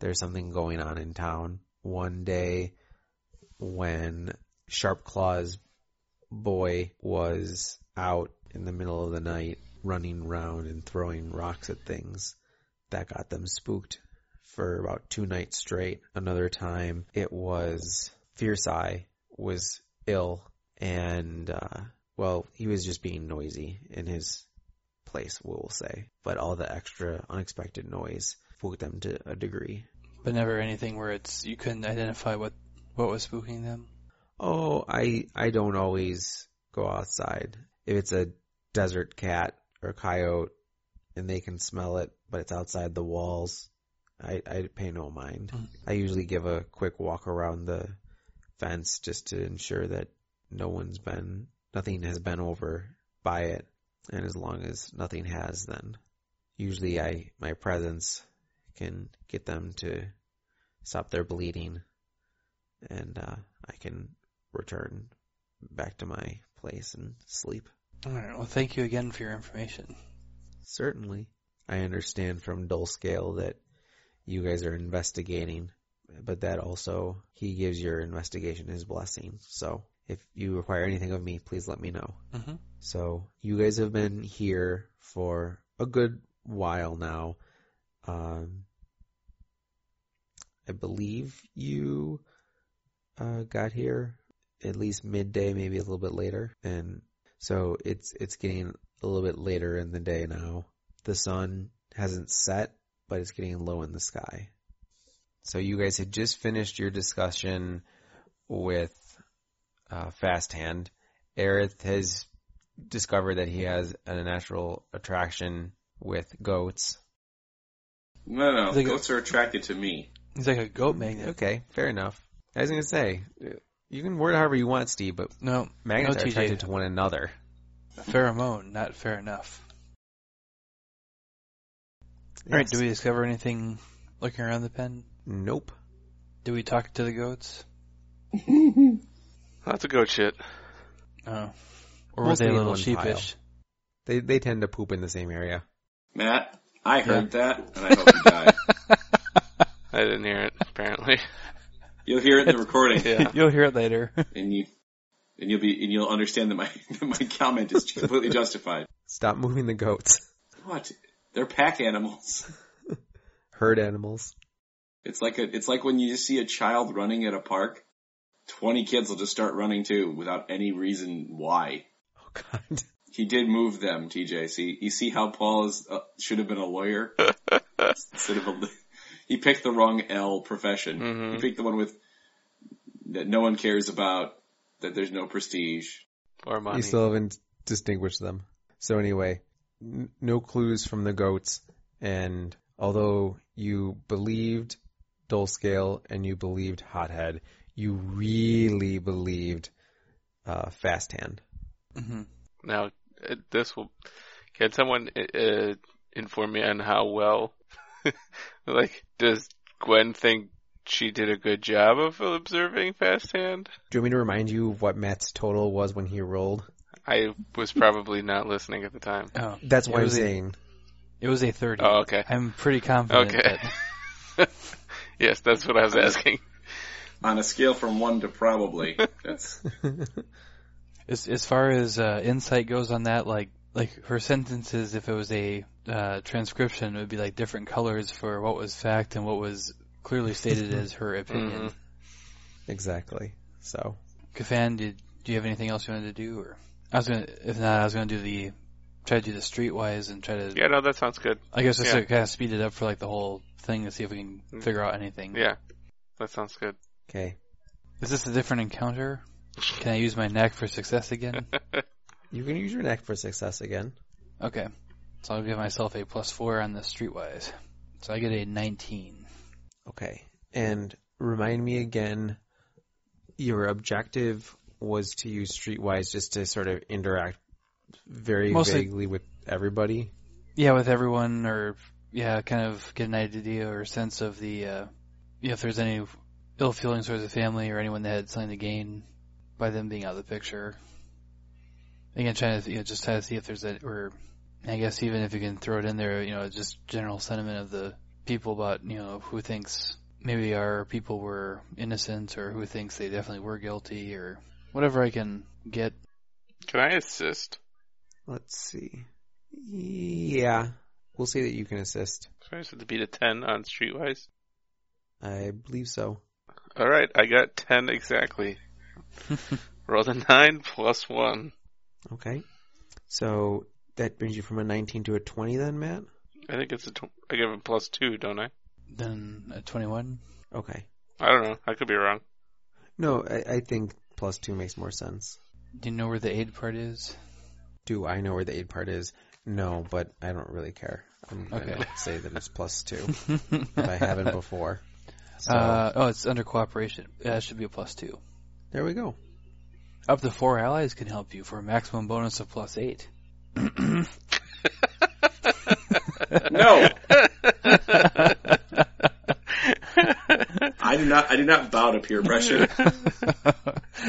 there's something going on in town. One day when Sharp Claw's boy was out in the middle of the night running around and throwing rocks at things, that got them spooked for about two nights straight. Another time it was Fierce Eye was ill and, uh, well, he was just being noisy in his place, we will say. But all the extra unexpected noise spooked them to a degree. But never anything where it's you couldn't identify what what was spooking them. Oh, I I don't always go outside. If it's a desert cat or coyote and they can smell it, but it's outside the walls, I I pay no mind. Mm. I usually give a quick walk around the fence just to ensure that no one's been nothing has been over by it. And as long as nothing has then usually I my presence can get them to stop their bleeding and uh, I can return back to my place and sleep. All right. Well, thank you again for your information. Certainly. I understand from Dull Scale that you guys are investigating, but that also, he gives your investigation his blessing. So, if you require anything of me, please let me know. Mm-hmm. So, you guys have been here for a good while now. Um, I believe you uh, got here at least midday, maybe a little bit later, and so it's it's getting a little bit later in the day now. The sun hasn't set, but it's getting low in the sky. So you guys had just finished your discussion with uh, Fast Hand. Aerith has discovered that he has a natural attraction with goats. No, no, They go- goats are attracted to me. He's like a goat magnet. Okay, fair enough. I was gonna say, you can word it however you want, Steve, but No, magnets no, are attracted to one another. Pheromone, not fair enough. All right, Yes. do we discover anything looking around the pen? Nope. Do we talk to the goats? Lots of goat shit. Oh. Or were Mostly they a in little one sheepish? They they tend to poop in the same area. Matt, I heard that, and I hope you die. I didn't hear it, apparently. You'll hear it in the recording, Yeah. You'll hear it later. and you and you'll be and you'll understand that my that my comment is completely justified. Stop moving the goats. What? They're pack animals. Herd animals. It's like a it's like when you see a child running at a park. Twenty kids will just start running too without any reason why. Oh God. He did move them, TJ. See, you see how Paul is uh, should have been a lawyer instead of a. He picked the wrong L profession. Mhm. He picked the one with that no one cares about. That there's no prestige. Or money. You still haven't distinguished them. So anyway, n- no clues from the goats, and although you believed Dulescale and you believed Hothead, you really believed uh, Fast Hand. hmm Now, uh, this will. Can someone uh, uh, inform me on how well? like, does Gwen think she did a good job of observing Fast Hand? Do you want me to remind you of what Matt's total was when he rolled? I was probably not listening at the time. Oh, That's It why I'm was a- saying. it was a 30. Oh, okay. I'm pretty confident Okay. that yes, that's what I was asking. On a scale from one to probably, that's as, as far as uh, insight goes on that, like like her sentences, if it was a uh, transcription, it would be like different colors for what was fact and what was clearly stated as her opinion. Mhm. exactly. So Kafan, did do you have anything else you wanted to do, or I was gonna, if not, I was gonna do the try to do the streetwise and try to, Yeah, no, that sounds good. I guess just yeah. to kind of speed it up for like the whole thing to see if we can Mm. figure out anything. Yeah, that sounds good. Okay, Is this a different encounter? Can I use my neck for success again? you can use your neck for success again. Okay. So I'll give myself a plus four on the streetwise. So I get a 19. Okay, and remind me again. Your objective was to use Streetwise just to sort of interact very Mostly- vaguely with everybody. Yeah, with everyone, or yeah, kind of get an idea or sense of the, uh, if there's any ill feelings towards the family or anyone that had something to gain by them being out of the picture. Again, trying to you know, just try to see if there's a, or I guess even if you can throw it in there, you know, just general sentiment of the people about you know who thinks maybe our people were innocent or who thinks they definitely were guilty or whatever I can get. Can I assist? Let's see. Yeah, we'll say that you can assist. So I just have to beat a 10 on Streetwise. I believe so. Alright, I got 10 exactly. Rolled a 9 plus 1. Okay, so that brings you from a 19 to a 20, then, Matt. I think it's a tw- I give him plus 2, don't I? Then a 21. Okay. I don't know. I could be wrong. No, I, I think plus two makes more sense. Do you know where the aid part is? Do I know where the aid part is? No, but I don't really care. I'm gonna Okay. say that it's plus two if I haven't before. So Uh, oh, it's under cooperation. Yeah, it should be a plus two. there we go. Up to four allies can help you for a maximum bonus of plus eight. no. I do not. I do not bow to peer pressure.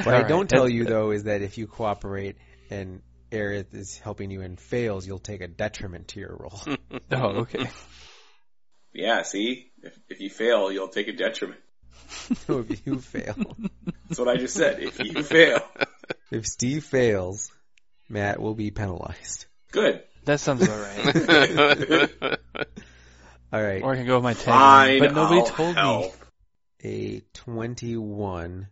What I don't tell you though is that if you cooperate and Aerith is helping you and fails, you'll take a detriment to your roll. Oh, okay. Yeah. See, if, if you fail, you'll take a detriment. so if you fail, That's what I just said. If you fail, if Steve fails, Matt will be penalized. good. That sounds about right. All right. or I can go with my tag. Fine, but nobody I'll told help. me. a 21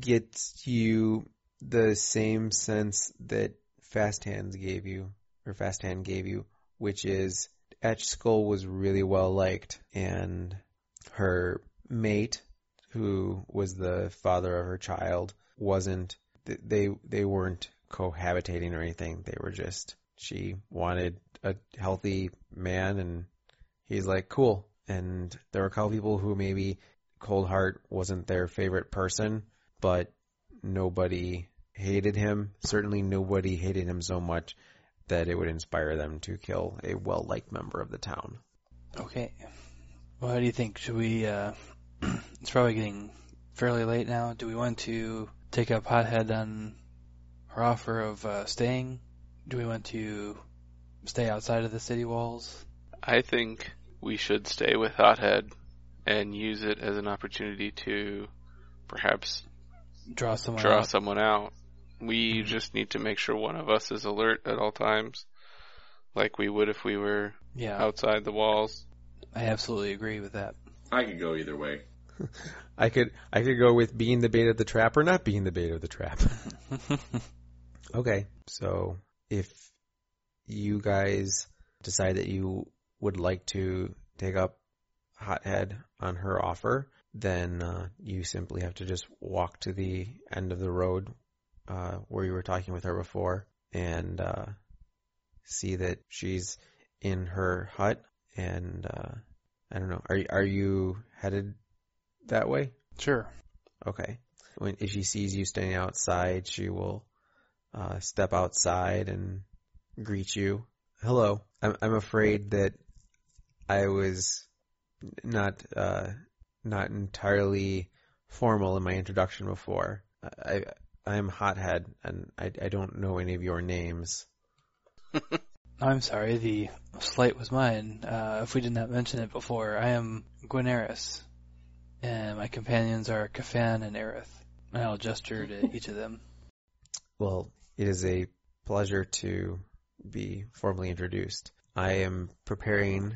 gets you the same sense that Fast Hands gave you, or Fast Hand gave you, which is Etch Skull was really well liked, and her mate, who was the father of her child, wasn't. They they weren't cohabitating or anything. They were just she wanted a healthy man, and he's like cool. And there were a couple people who maybe Cold Heart wasn't their favorite person, but nobody hated him. Certainly nobody hated him so much that it would inspire them to kill a well-liked member of the town. Okay. Well, how do you think? Should we, uh, it's probably getting fairly late now. Do we want to take up Hothead on her offer of, uh, staying? Do we want to stay outside of the city walls? I think we should stay with Hothead and use it as an opportunity to perhaps Draw someone draw out? someone out. We just need to make sure one of us is alert at all times, like we would if we were Yeah, outside the walls. I absolutely agree with that. I could go either way. I could I could go with being the bait of the trap or not being the bait of the trap. okay, so if you guys decide that you would like to take up Hothead on her offer, then uh, you simply have to just walk to the end of the road uh, where you were talking with her before and uh, see that she's in her hut. And uh, I don't know, are are you headed that way? Sure. Okay. When if she sees you standing outside, she will uh, step outside and greet you. Hello. I'm I'm afraid that I was not uh, not entirely formal in my introduction before. I I am Hothead, and I I don't know any of your names. I'm sorry, the slight was mine. Uh, if we did not mention it before, I am Gwyneris, and my companions are Kafan and Aerith. And I'll gesture to each of them. Well, it is a pleasure to be formally introduced. I am preparing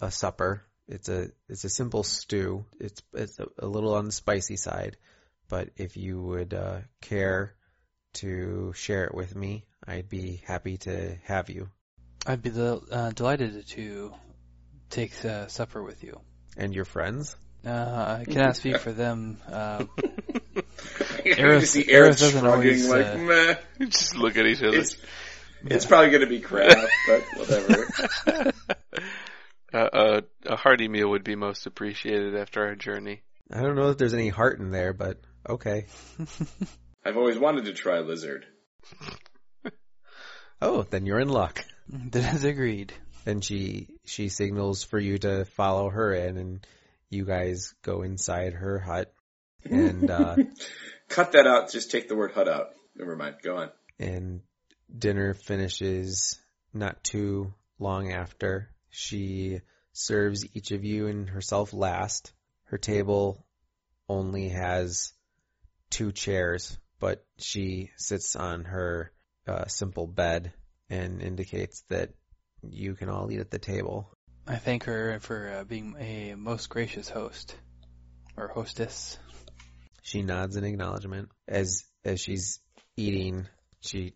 a supper. It's a it's a simple stew. It's it's a, a little on the spicy side, but if you would uh, care to share it with me, I'd be happy to have you I'd be del- uh, delighted to take uh, supper with you. and your friends. Uh, I cannot speak for them. Uh, You Aerith- see Aerith Aerith doesn't always, like, uh, meh. just look at each other. It's, it's probably going to be crap, but whatever. Uh, a, a hearty meal would be most appreciated after our journey. I don't know if there's any heart in there, but okay. I've always wanted to try lizard. Oh, then you're in luck. that is agreed. And she she signals for you to follow her in, and you guys go inside her hut, and uh, Cut that out. Just take the word hut out. Never mind. Go on. and dinner finishes not too long after. She serves each of you and herself last. Her table only has two chairs, but she sits on her uh, simple bed and indicates that you can all eat at the table. I thank her for uh, being a most gracious host or hostess. She nods in acknowledgement. As as she's eating, she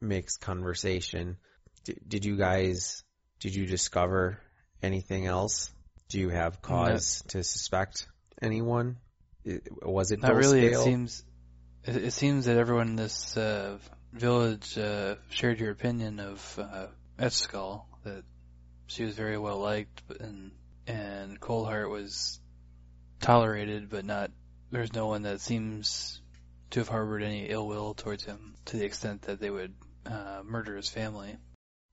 makes conversation. D- did you guys did you discover anything else? Do you have cause to suspect anyone? I- Was it Not really. It Dulscale? seems it, it seems that everyone in this uh, village uh, shared your opinion of uh, Etchskull that she was very well liked, and and Coldheart was tolerated, but not. There's no one that seems to have harbored any ill will towards him to the extent that they would uh, murder his family.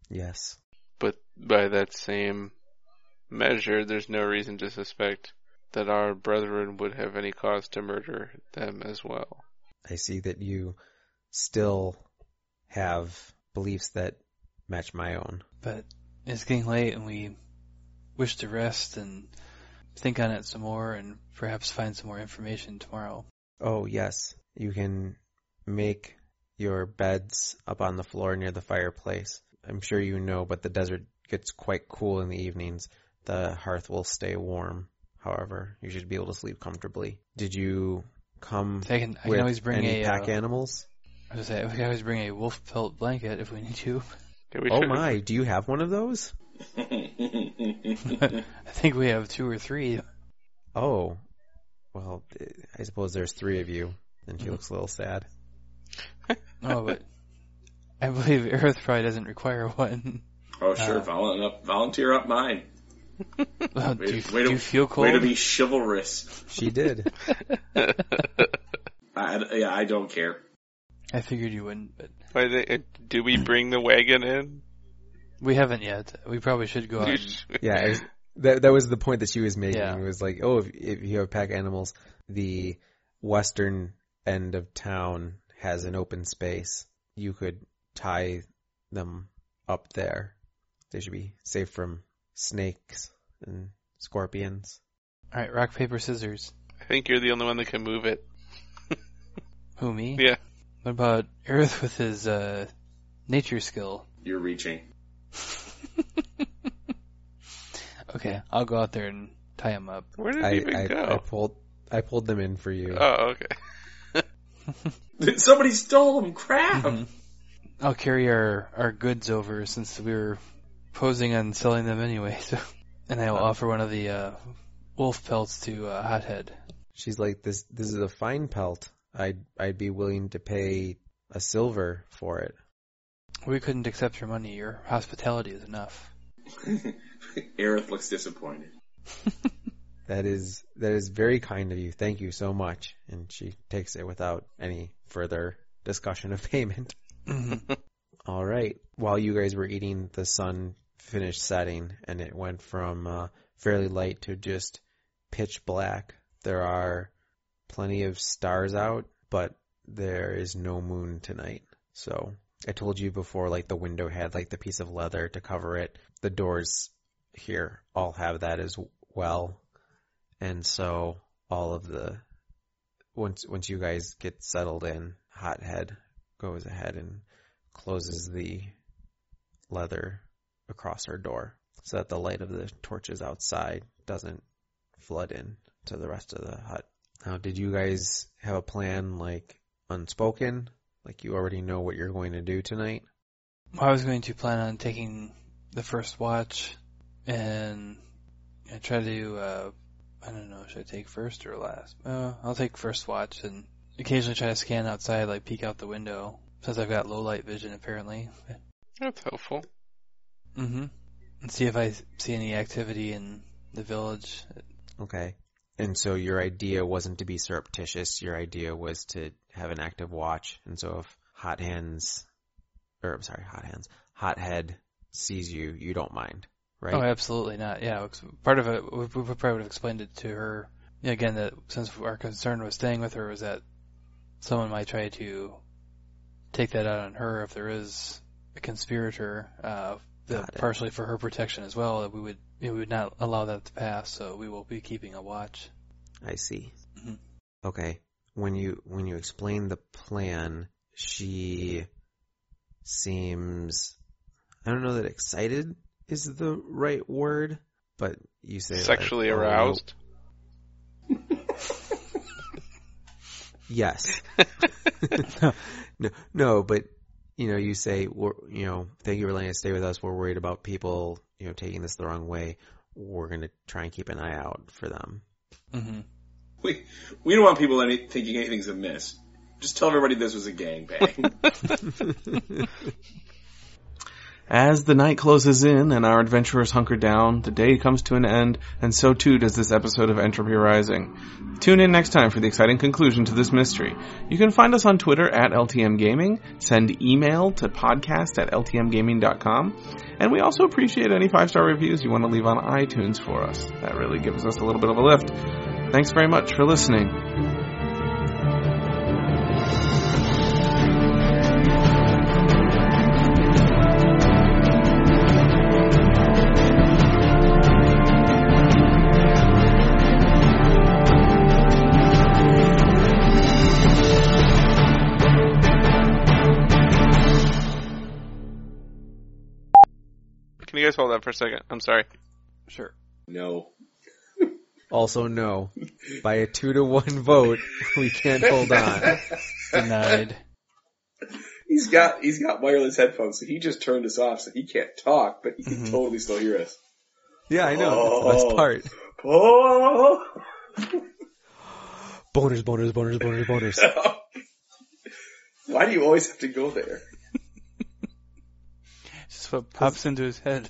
Yes. But by that same measure, there's no reason to suspect that our brethren would have any cause to murder them as well. I see that you still have beliefs that match my own. But it's getting late, and we wish to rest and think on it some more, and perhaps find some more information tomorrow. Oh, yes. You can make your beds up on the floor near the fireplace. I'm sure you know, but the desert gets quite cool in the evenings. The hearth will stay warm. However, you should be able to sleep comfortably. Did you come I can, I with can always bring any a. pack uh, animals? I was gonna say, we can always bring a wolf pelt blanket if we need to. Yeah, we Oh should- my, do you have one of those? I think we have two or three. Oh, well, I suppose there's three of you. And she looks a little sad. Oh, but I believe Aerith probably doesn't require one. oh, sure. Uh, volun- up, volunteer up mine. Uh, do, you, way do you feel cold? Way to be chivalrous. She did. I, yeah, I don't care. I figured you wouldn't, but Why they, uh, do we bring the wagon in? we haven't yet. We probably should go out. and- Yeah, was, that that was the point that she was making. Yeah. It was like, oh, if, if you have pack animals, the western end of town has an open space. You could tie them up there. They should be safe from snakes and scorpions. All right, rock paper scissors. I think you're the only one that can move it. Who me? Yeah. What about Aerith with his uh, nature skill? You're reaching. Okay, I'll go out there and tie him up. Where did I, it even I, go? I pulled I pulled them in for you. Oh, okay. Somebody stole them. Crap. Mhm. I'll carry our, our goods over since we were posing on selling them anyway. So, and I will offer one of the uh, wolf pelts to uh, Hothead. She's like, this this is a fine pelt. I'd I'd be willing to pay a silver for it. We couldn't accept your money. Your hospitality is enough. Aerith looks disappointed. That is that is very kind of you. Thank you so much. And she takes it without any further discussion of payment. All right. While you guys were eating, the sun finished setting, and it went from uh, fairly light to just pitch black. There are plenty of stars out, but there is no moon tonight. So I told you before, like the window had like the piece of leather to cover it. The doors here all have that as well, and so all of the once once you guys get settled in, Hothead goes ahead and closes the leather across her door so that the light of the torches outside doesn't flood in to the rest of the hut. Now, did you guys have a plan like unspoken? Like you already know what you're going to do tonight? I was going to plan on taking the first watch and I try to, uh, I don't know, should I take first or last? Uh, I'll take first watch and occasionally try to scan outside, like peek out the window, since I've got low light vision apparently. That's helpful. Mm-hmm. And see if I see any activity in the village. Okay. And so your idea wasn't to be surreptitious, your idea was to have an active watch. And so if Hot Hands, or I'm sorry, Hot Hands, Hot Head sees you, you don't mind, right? Oh, absolutely not. Yeah. part of it, we we probably would have explained it to her. Again, that since our concern was staying with her was that someone might try to take that out on her if there is a conspirator, uh, that partially for her protection as well, that we would, we would not allow that to pass, so we will be keeping a watch. I see. Mhm. Okay. When you when you explain the plan, she seems I don't know that excited is the right word, but you say like, Sexually "Oh, aroused. Yes. no, no, but you know, you say, we're, you know, thank you for letting us stay with us. We're worried about people, you know, taking this the wrong way. We're going to try and keep an eye out for them. hmm We we don't want people any, thinking anything's amiss. Just tell everybody this was a gangbang. As the night closes in and our adventurers hunker down, the day comes to an end, and so too does this episode of Entropy Rising. Tune in next time for the exciting conclusion to this mystery. You can find us on Twitter at LTM Gaming, send email to podcast at ltmgaming.com, and we also appreciate any five-star reviews you want to leave on iTunes for us. That really gives us a little bit of a lift. Thanks very much for listening. Hold on for a second? I'm sorry. Sure. No. Also, no. By a two to one vote, we can't hold on. Denied. He's got he's got wireless headphones, so he just turned us off, so he can't talk, but he can Mhm. totally still hear us. Yeah, I know. That's the Oh. best part. Oh. Boners, boners, boners, boners, boners. Why do you always have to go there? Just what pops into his head.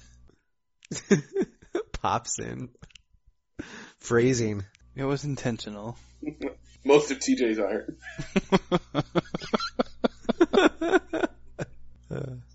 Pops in. Phrasing. It was intentional. Most of TJ's are.